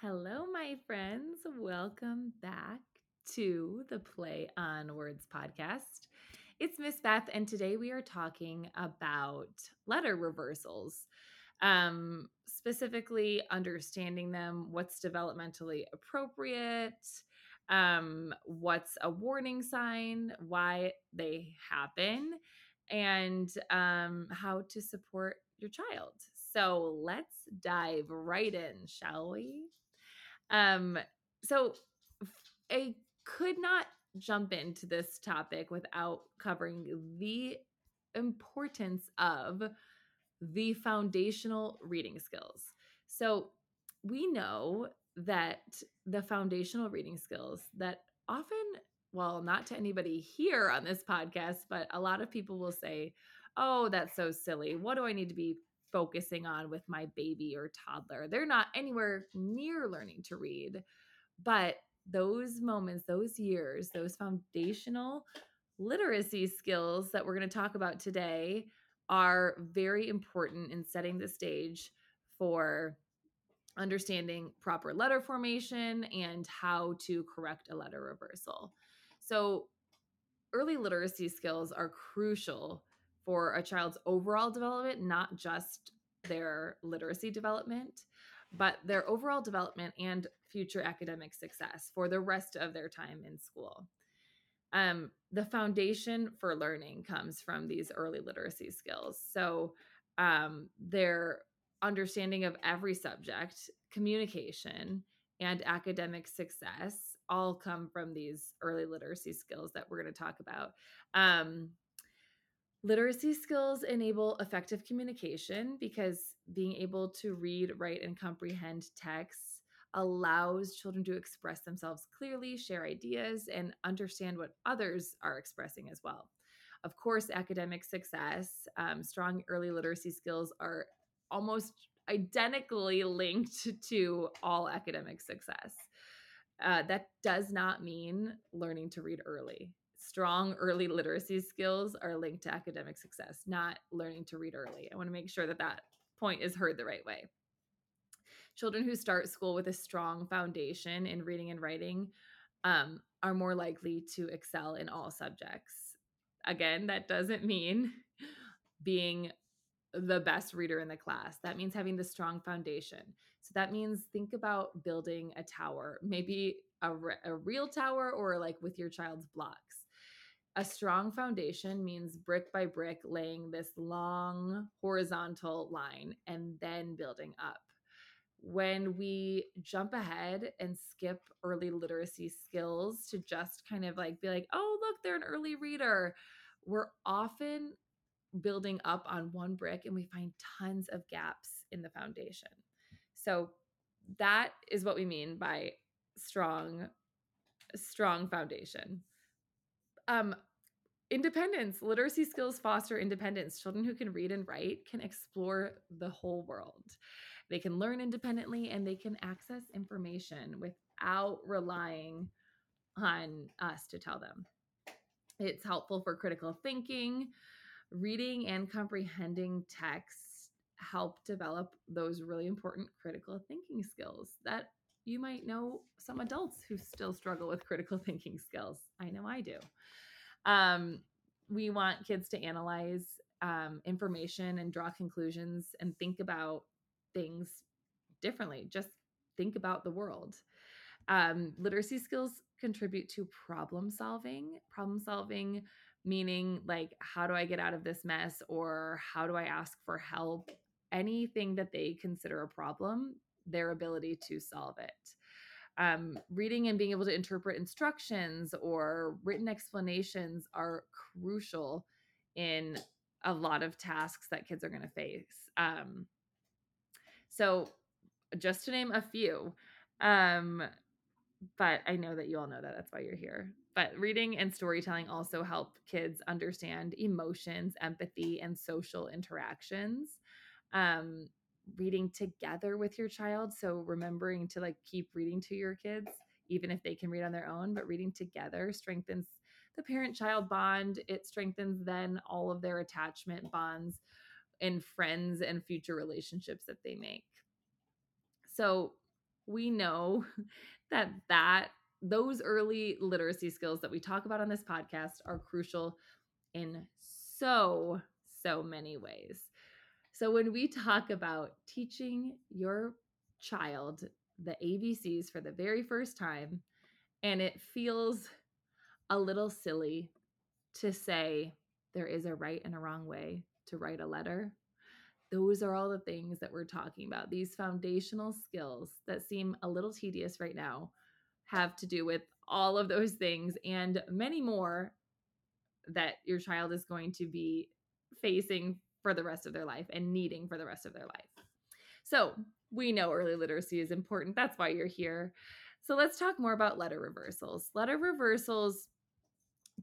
Hello, my friends. Welcome back to the Play on Words podcast. It's Miss Beth, and today we are talking about letter reversals, um, specifically understanding them, what's developmentally appropriate, um, what's a warning sign, why they happen, and um, how to support your child. So let's dive right in, shall we? Um, so I could not jump into this topic without covering the importance of the foundational reading skills. So we know that the foundational reading skills that often, well, not to anybody here on this podcast, but a lot of people will say, oh, that's so silly. What do I need to be focusing on with my baby or toddler? They're not anywhere near learning to read. But those moments, those years, those foundational literacy skills that we're going to talk about today are very important in setting the stage for understanding proper letter formation and how to correct a letter reversal. So, early literacy skills are crucial for a child's overall development, not just their literacy development, but their overall development and future academic success for the rest of their time in school. Um, the foundation for learning comes from these early literacy skills. So, um, their understanding of every subject, communication, and academic success all come from these early literacy skills that we're going to talk about. Um, literacy skills enable effective communication because being able to read, write, and comprehend texts allows children to express themselves clearly, share ideas, and understand what others are expressing as well. Of course, academic success, um, strong early literacy skills are almost identically linked to all academic success. Uh, that does not mean learning to read early. Strong early literacy skills are linked to academic success, not learning to read early. I want to make sure that that point is heard the right way. Children who start school with a strong foundation in reading and writing um, are more likely to excel in all subjects. Again, that doesn't mean being the best reader in the class. That means having the strong foundation. So that means think about building a tower, maybe a, re- a real tower or like with your child's blocks. A strong foundation means brick by brick laying this long horizontal line and then building up. When we jump ahead and skip early literacy skills to just kind of like be like, oh, look, they're an early reader, we're often building up on one brick and we find tons of gaps in the foundation. So that is what we mean by strong strong foundation. Um independence, literacy skills foster independence. Children who can read and write can explore the whole world. They can learn independently and they can access information without relying on us to tell them. It's helpful for critical thinking, reading and comprehending texts help develop those really important critical thinking skills that you might know some adults who still struggle with critical thinking skills. I know I do. Um, we want kids to analyze um, information and draw conclusions and think about things differently. Just think about the world. Um, literacy skills contribute to problem solving. Problem solving meaning like how do i get out of this mess or how do i ask for help anything that they consider a problem their ability to solve it um, reading and being able to interpret instructions or written explanations are crucial in a lot of tasks that kids are going to face um, so just to name a few um, but i know that you all know that that's why you're here but reading and storytelling also help kids understand emotions, empathy, and social interactions. Um, reading together with your child. So remembering to like keep reading to your kids, even if they can read on their own, but reading together strengthens the parent child bond. It strengthens then all of their attachment bonds and friends and future relationships that they make. So we know that that those early literacy skills that we talk about on this podcast are crucial in so so many ways. So when we talk about teaching your child the ABCs for the very first time and it feels a little silly to say there is a right and a wrong way to write a letter. Those are all the things that we're talking about. These foundational skills that seem a little tedious right now have to do with all of those things and many more that your child is going to be facing for the rest of their life and needing for the rest of their life. So, we know early literacy is important. That's why you're here. So, let's talk more about letter reversals. Letter reversals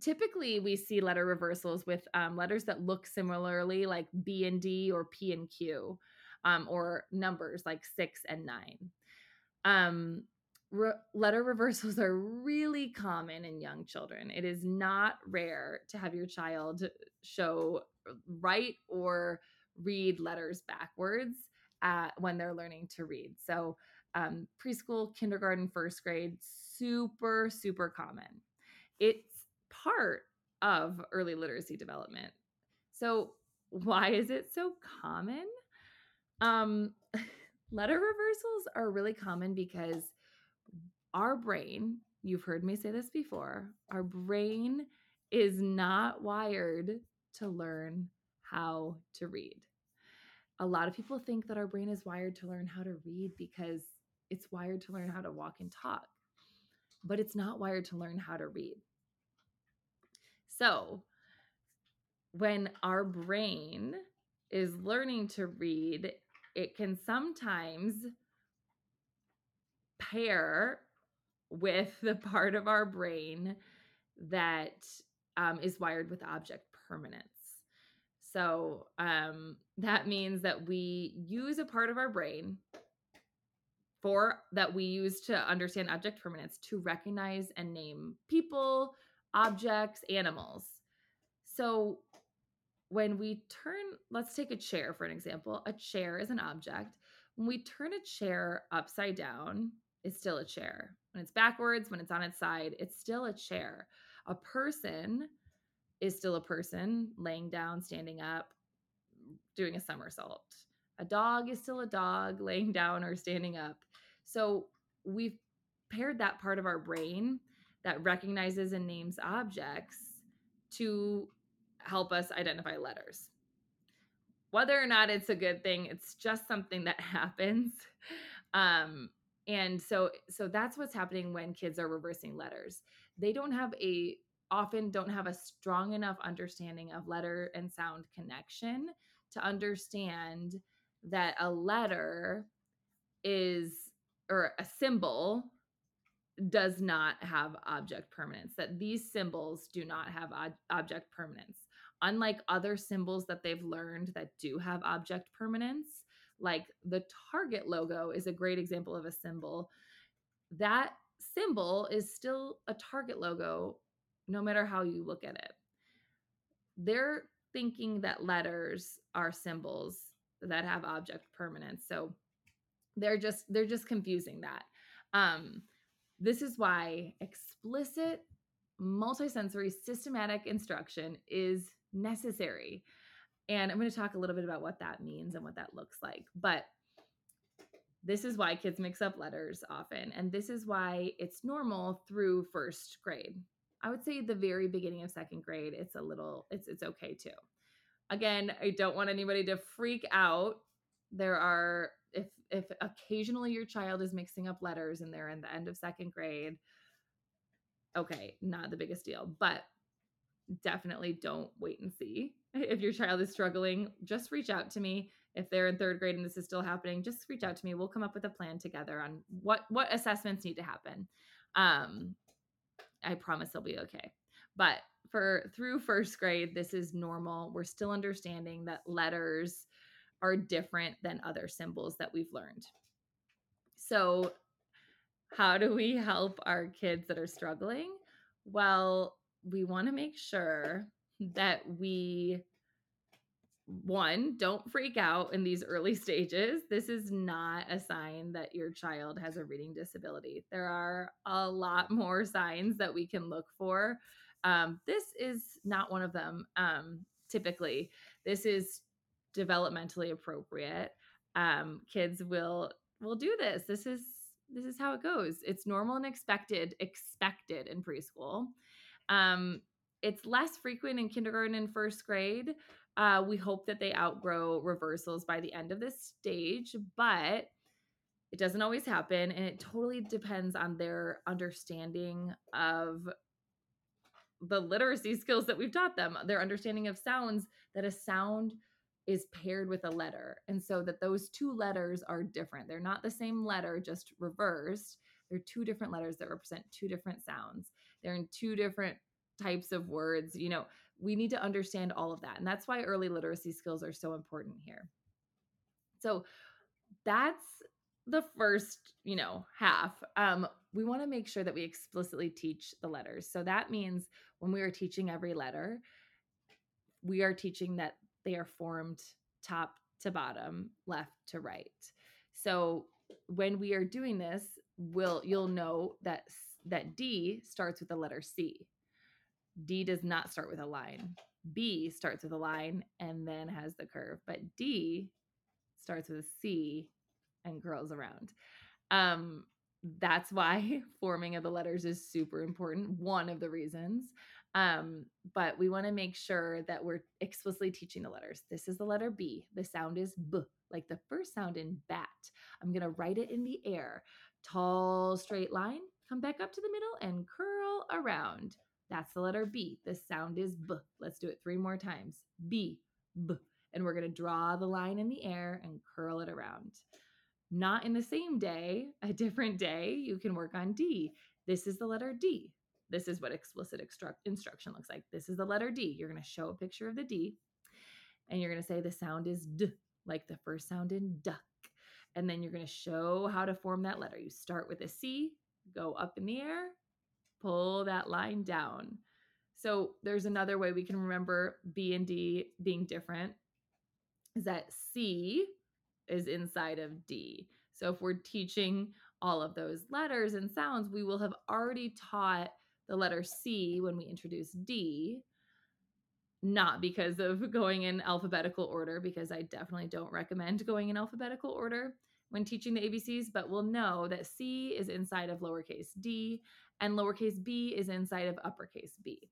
typically we see letter reversals with um, letters that look similarly like b and d or p and q um, or numbers like six and nine um, re- letter reversals are really common in young children it is not rare to have your child show write or read letters backwards uh, when they're learning to read so um, preschool kindergarten first grade super super common it's part of early literacy development. So, why is it so common? Um, letter reversals are really common because our brain, you've heard me say this before, our brain is not wired to learn how to read. A lot of people think that our brain is wired to learn how to read because it's wired to learn how to walk and talk, but it's not wired to learn how to read. So, when our brain is learning to read, it can sometimes pair with the part of our brain that um, is wired with object permanence. So um, that means that we use a part of our brain for that we use to understand object permanence to recognize and name people, objects, animals. So when we turn, let's take a chair for an example. A chair is an object. When we turn a chair upside down, it's still a chair. When it's backwards, when it's on its side, it's still a chair. A person is still a person laying down, standing up, doing a somersault. A dog is still a dog laying down or standing up. So we've paired that part of our brain that recognizes and names objects to help us identify letters. Whether or not it's a good thing, it's just something that happens. Um, and so so that's what's happening when kids are reversing letters. They don't have a often don't have a strong enough understanding of letter and sound connection to understand that a letter is or a symbol does not have object permanence, that these symbols do not have ob- object permanence. Unlike other symbols that they've learned that do have object permanence, like the Target logo is a great example of a symbol. That symbol is still a Target logo no matter how you look at it. They're thinking that letters are symbols that have object permanence. So they're just they're just confusing that. Um this is why explicit, multisensory, systematic instruction is necessary. And I'm going to talk a little bit about what that means and what that looks like. But this is why kids mix up letters often. And this is why it's normal through first grade. I would say the very beginning of second grade, it's a little, it's it's okay too. Again, I don't want anybody to freak out. There are if if occasionally your child is mixing up letters and they're in the end of second grade, okay, not the biggest deal, but definitely don't wait and see. If your child is struggling, just reach out to me. If they're in third grade and this is still happening, just reach out to me. We'll come up with a plan together on what what assessments need to happen. Um, I promise they'll be okay. But for through first grade, this is normal. We're still understanding that letters are different than other symbols that we've learned. So, how do we help our kids that are struggling? Well, we want to make sure that we one, don't freak out in these early stages. This is not a sign that your child has a reading disability. There are a lot more signs that we can look for. Um, this is not one of them. Um, typically, this is developmentally appropriate. Um, kids will will do this. This is this is how it goes. It's normal and expected expected in preschool. Um, it's less frequent in kindergarten and first grade. Uh, we hope that they outgrow reversals by the end of this stage, but it doesn't always happen. And it totally depends on their understanding of the literacy skills that we've taught them, their understanding of sounds, that a sound is paired with a letter. And so that those two letters are different. They're not the same letter, just reversed. They're two different letters that represent two different sounds. They're in two different types of words. You know, we need to understand all of that. And that's why early literacy skills are so important here. So that's the first, you know, half. Um, we want to make sure that we explicitly teach the letters. So that means when we are teaching every letter, we are teaching that they are formed top to bottom, left to right. So when we are doing this, will you'll know that that D starts with the letter C. D does not start with a line. B starts with a line and then has the curve, but D starts with a C and curls around. Um, that's why forming of the letters is super important. One of the reasons. Um, but we want to make sure that we're explicitly teaching the letters. This is the letter B. The sound is B, like the first sound in bat. I'm going to write it in the air. Tall, straight line, come back up to the middle and curl around. That's the letter B. The sound is B. Let's do it three more times. B, B. And we're going to draw the line in the air and curl it around. Not in the same day, a different day, you can work on D. This is the letter D. This is what explicit instruction looks like. This is the letter D. You're going to show a picture of the D and you're going to say the sound is D, like the first sound in duck. And then you're going to show how to form that letter. You start with a C, go up in the air, pull that line down. So there's another way we can remember B and D being different is that C is inside of D. So if we're teaching all of those letters and sounds, we will have already taught the letter C when we introduce D, not because of going in alphabetical order, because I definitely don't recommend going in alphabetical order when teaching the ABCs, but we'll know that C is inside of lowercase d and lowercase b is inside of uppercase b.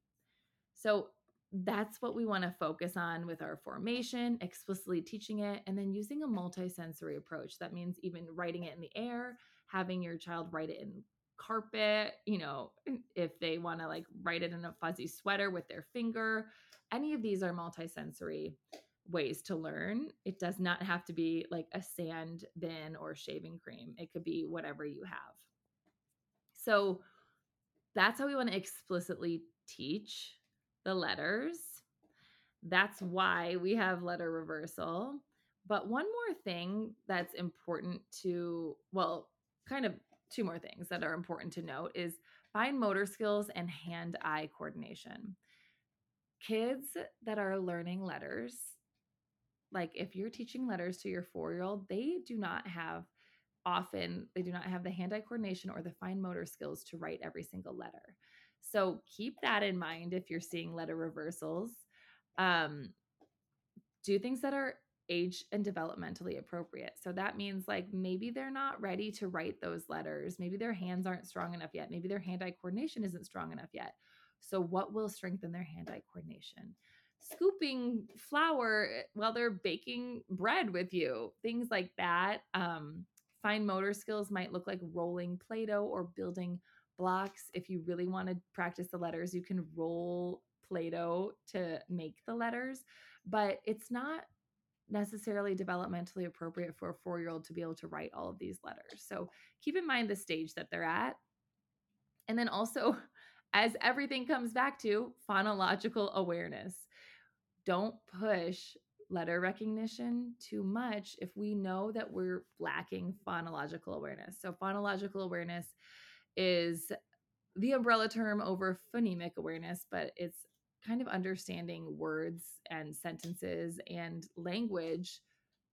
So that's what we want to focus on with our formation, explicitly teaching it, and then using a multisensory approach. That means even writing it in the air, having your child write it in carpet, you know, if they want to like write it in a fuzzy sweater with their finger. Any of these are multisensory ways to learn. It does not have to be like a sand bin or shaving cream, it could be whatever you have. So that's how we want to explicitly teach the letters. That's why we have letter reversal. But one more thing that's important to, well, kind of two more things that are important to note is fine motor skills and hand eye coordination. Kids that are learning letters, like if you're teaching letters to your four year old, they do not have often, they do not have the hand eye coordination or the fine motor skills to write every single letter. So keep that in mind if you're seeing letter reversals. Um, do things that are age and developmentally appropriate. So that means like maybe they're not ready to write those letters. Maybe their hands aren't strong enough yet. Maybe their hand eye coordination isn't strong enough yet. So, what will strengthen their hand eye coordination? Scooping flour while they're baking bread with you, things like that. Um, fine motor skills might look like rolling Play Doh or building blocks. If you really want to practice the letters, you can roll Play Doh to make the letters, but it's not necessarily developmentally appropriate for a four year old to be able to write all of these letters. So keep in mind the stage that they're at. And then also, as everything comes back to phonological awareness, don't push letter recognition too much if we know that we're lacking phonological awareness. So, phonological awareness is the umbrella term over phonemic awareness, but it's kind of understanding words and sentences and language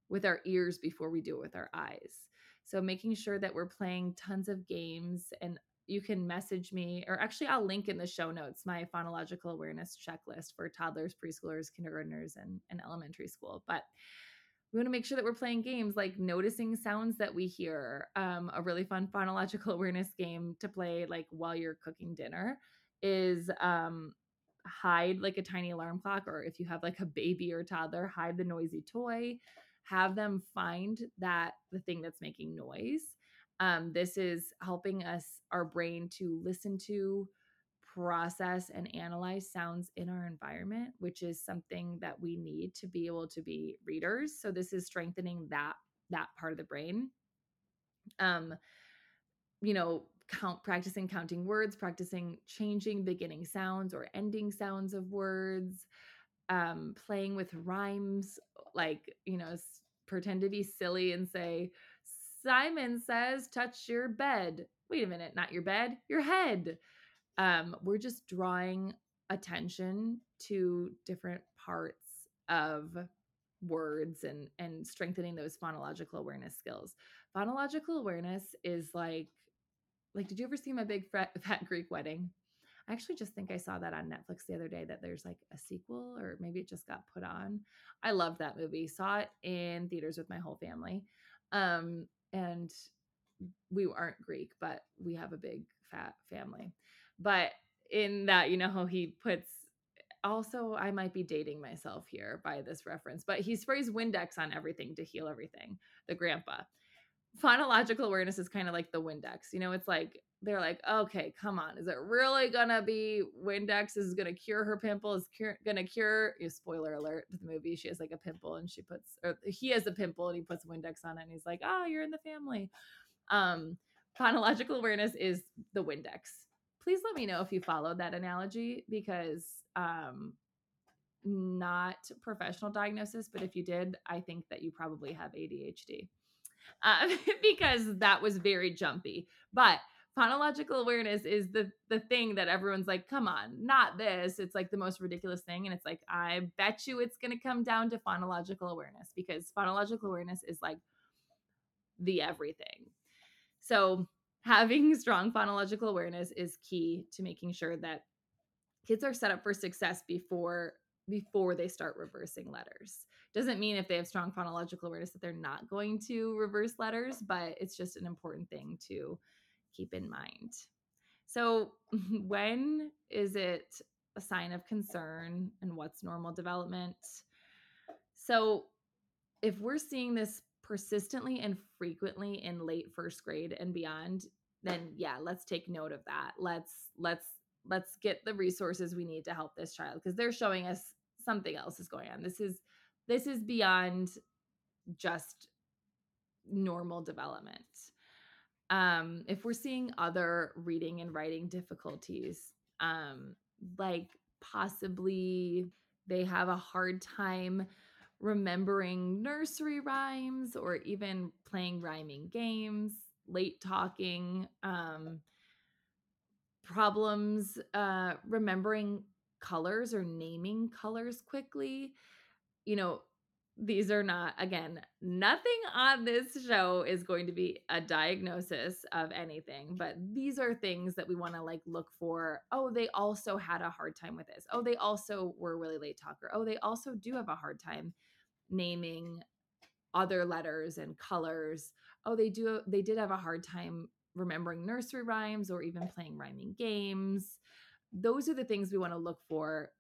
with our ears before we do it with our eyes. So making sure that we're playing tons of games and you can message me or actually I'll link in the show notes my phonological awareness checklist for toddlers, preschoolers, kindergartners and, and elementary school. But we want to make sure that we're playing games like noticing sounds that we hear. Um, a really fun phonological awareness game to play like while you're cooking dinner is um, hide like a tiny alarm clock, or if you have like a baby or toddler, hide the noisy toy. Have them find that the thing that's making noise. Um, this is helping us, our brain, to listen to, process, and analyze sounds in our environment, which is something that we need to be able to be readers. So this is strengthening that that part of the brain. Um, you know, count practicing counting words, practicing changing beginning sounds or ending sounds of words, um, playing with rhymes, like, you know, pretend to be silly and say, Simon says, touch your bed. Wait a minute, not your bed, your head. Um, we're just drawing attention to different parts of words and and strengthening those phonological awareness skills. Phonological awareness is like like did you ever see my big fat, fat Greek wedding? I actually just think I saw that on Netflix the other day that there's like a sequel or maybe it just got put on. I love that movie. Saw it in theaters with my whole family. Um and we aren't Greek, but we have a big fat family. But in that, you know how he puts also I might be dating myself here by this reference, but he sprays Windex on everything to heal everything. The grandpa. Phonological awareness is kind of like the Windex. You know, it's like they're like, okay, come on, is it really gonna be Windex? Is gonna cure her pimple? Is cure, gonna cure? You spoiler alert to the movie. She has like a pimple, and she puts, or he has a pimple, and he puts Windex on it, and he's like, oh, you're in the family. Um, phonological awareness is the Windex. Please let me know if you followed that analogy because um, not professional diagnosis, but if you did, I think that you probably have ADHD uh, because that was very jumpy. But phonological awareness is the the thing that everyone's like, come on, not this. It's like the most ridiculous thing, and it's like I bet you it's going to come down to phonological awareness because phonological awareness is like the everything. So having strong phonological awareness is key to making sure that kids are set up for success before before they start reversing letters. Doesn't mean if they have strong phonological awareness that they're not going to reverse letters, but it's just an important thing to keep in mind. So, when is it a sign of concern and what's normal development? So, if we're seeing this persistently and frequently in late first grade and beyond, then yeah, let's take note of that. Let's let's let's get the resources we need to help this child because they're showing us something else is going on. This is this is beyond just normal development. Um, if we're seeing other reading and writing difficulties, um, like possibly they have a hard time remembering nursery rhymes or even playing rhyming games, late talking, um, problems uh, remembering colors or naming colors quickly. You know, these are not, again, nothing on this show is going to be a diagnosis of anything, but these are things that we want to like look for. Oh, they also had a hard time with this. Oh, they also were really late talker. Oh, they also do have a hard time naming other letters and colors. Oh, they do they did have a hard time remembering nursery rhymes or even playing rhyming games. Those are the things we want to look for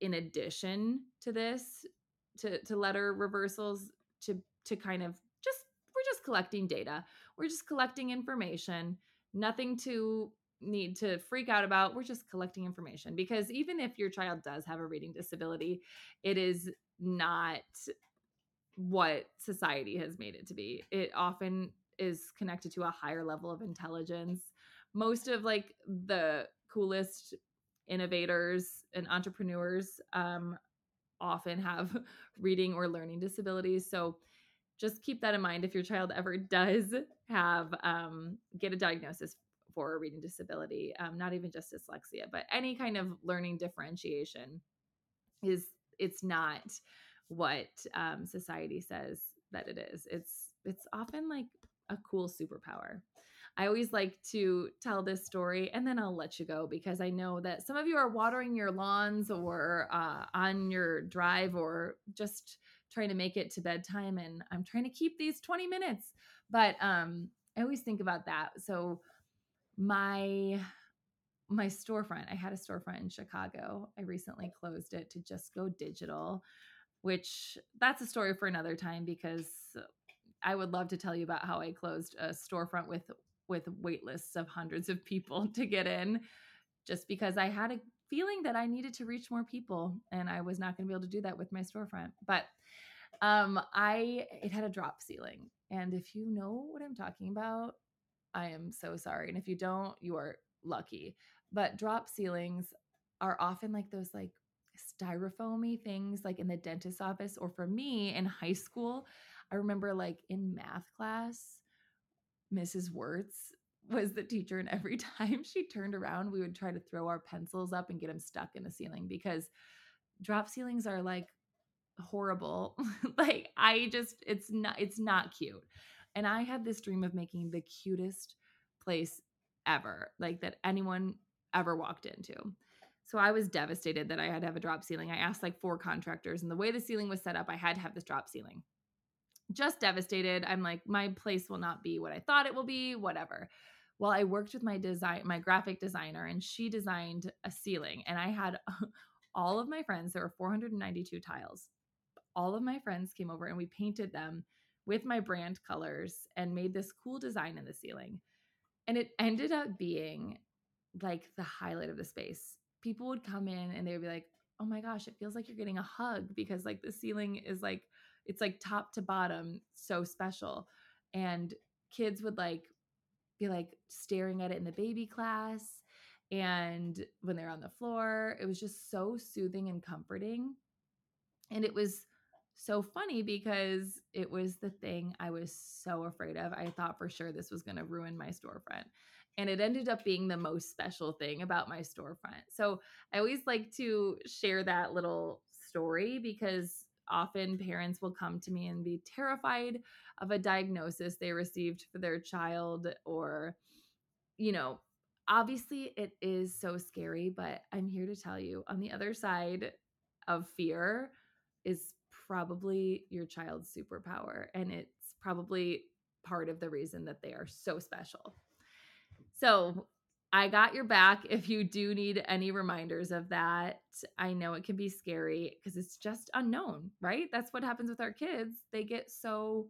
in addition to this to to letter reversals to to kind of just we're just collecting data. We're just collecting information. Nothing to need to freak out about. We're just collecting information because even if your child does have a reading disability, it is not what society has made it to be. It often is connected to a higher level of intelligence. Most of like the coolest innovators and entrepreneurs um, often have reading or learning disabilities. So just keep that in mind if your child ever does have um, get a diagnosis for a reading disability, um, not even just dyslexia, but any kind of learning differentiation is it's not what um, society says that it is. It's it's often like a cool superpower. I always like to tell this story and then I'll let you go because I know that some of you are watering your lawns or uh, on your drive or just trying to make it to bedtime and I'm trying to keep these 20 minutes. But um, I always think about that. So my my storefront, I had a storefront in Chicago. I recently closed it to just go digital, which that's a story for another time because I would love to tell you about how I closed a storefront with with wait lists of hundreds of people to get in just because I had a feeling that I needed to reach more people and I was not going to be able to do that with my storefront. But um I it had a drop ceiling. And if you know what I'm talking about, I am so sorry. And if you don't, you are lucky. But drop ceilings are often like those like styrofoamy things like in the dentist's office or for me in high school, I remember like in math class Mrs. Wertz was the teacher, and every time she turned around, we would try to throw our pencils up and get them stuck in the ceiling because drop ceilings are like horrible. like I just it's not it's not cute. And I had this dream of making the cutest place ever, like that anyone ever walked into. So I was devastated that I had to have a drop ceiling. I asked like four contractors, and the way the ceiling was set up, I had to have this drop ceiling just devastated. I'm like, my place will not be what I thought it will be, whatever. Well, I worked with my design, my graphic designer, and she designed a ceiling. And I had all of my friends, there were 492 tiles. All of my friends came over and we painted them with my brand colors and made this cool design in the ceiling. And it ended up being like the highlight of the space. People would come in and they would be like, oh my gosh, it feels like you're getting a hug because like the ceiling is like it's like top to bottom so special and kids would like be like staring at it in the baby class and when they're on the floor it was just so soothing and comforting and it was so funny because it was the thing I was so afraid of. I thought for sure this was going to ruin my storefront. And it ended up being the most special thing about my storefront. So I always like to share that little story because often parents will come to me and be terrified of a diagnosis they received for their child or you know obviously it is so scary but i'm here to tell you on the other side of fear is probably your child's superpower and it's probably part of the reason that they are so special. So I got your back if you do need any reminders of that. I know it can be scary because it's just unknown, right? That's what happens with our kids. They get so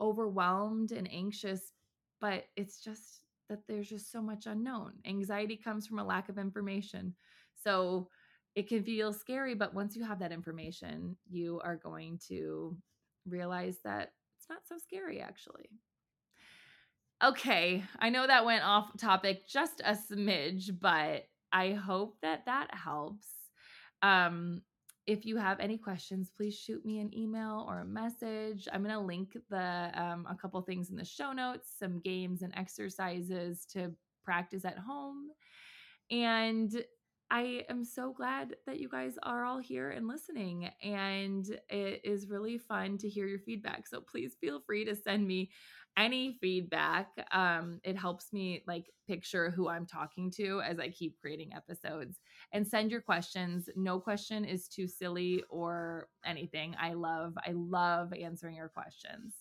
overwhelmed and anxious, but it's just that there's just so much unknown. Anxiety comes from a lack of information. So it can feel scary, but once you have that information, you are going to realize that it's not so scary actually. Okay, I know that went off topic just a smidge, but I hope that that helps. Um, if you have any questions, please shoot me an email or a message. I'm going to link the um, a couple things in the show notes, some games and exercises to practice at home. And I am so glad that you guys are all here and listening. And it is really fun to hear your feedback. So please feel free to send me any feedback um it helps me like picture who i'm talking to as i keep creating episodes. And send your questions. No question is too silly or anything. I love i love answering your questions.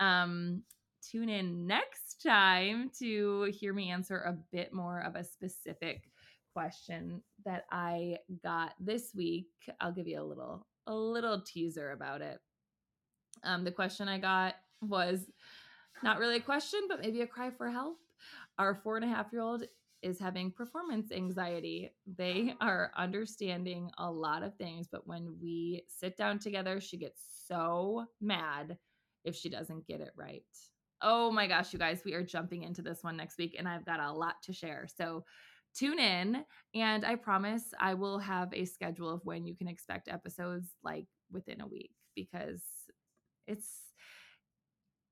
Um tune in next time to hear me answer a bit more of a specific question that i got this week. I'll give you a little a little teaser about it. Um the question i got was not really a question, but maybe a cry for help. Our four and a half year old is having performance anxiety. They are understanding a lot of things, but when we sit down together, she gets so mad if she doesn't get it right. Oh my gosh, you guys, we are jumping into this one next week, and I've got a lot to share. So tune in, and I promise I will have a schedule of when you can expect episodes like within a week because it's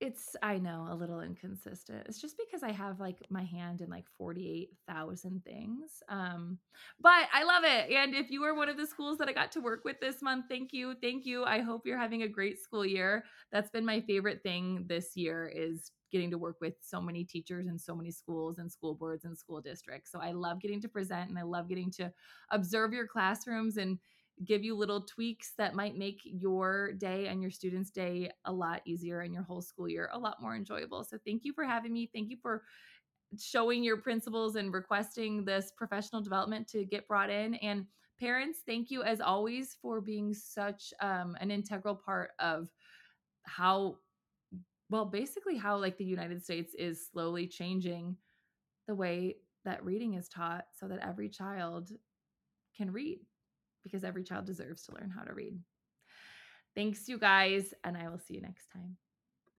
It's I know, a little inconsistent. It's just because I have, like, my hand in, like, 48,000 things, um, but I love it, and if you are one of the schools that I got to work with this month, thank you, thank you. I hope you're having a great school year. That's been my favorite thing this year is getting to work with so many teachers and so many schools and school boards and school districts. So I love getting to present and I love getting to observe your classrooms and give you little tweaks that might make your day and your students' day a lot easier and your whole school year a lot more enjoyable. So thank you for having me. Thank you for showing your principals and requesting this professional development to get brought in. And parents, thank you as always for being such um, an integral part of how, well, basically how like the United States is slowly changing the way that reading is taught so that every child can read because every child deserves to learn how to read. Thanks, you guys, and I will see you next time.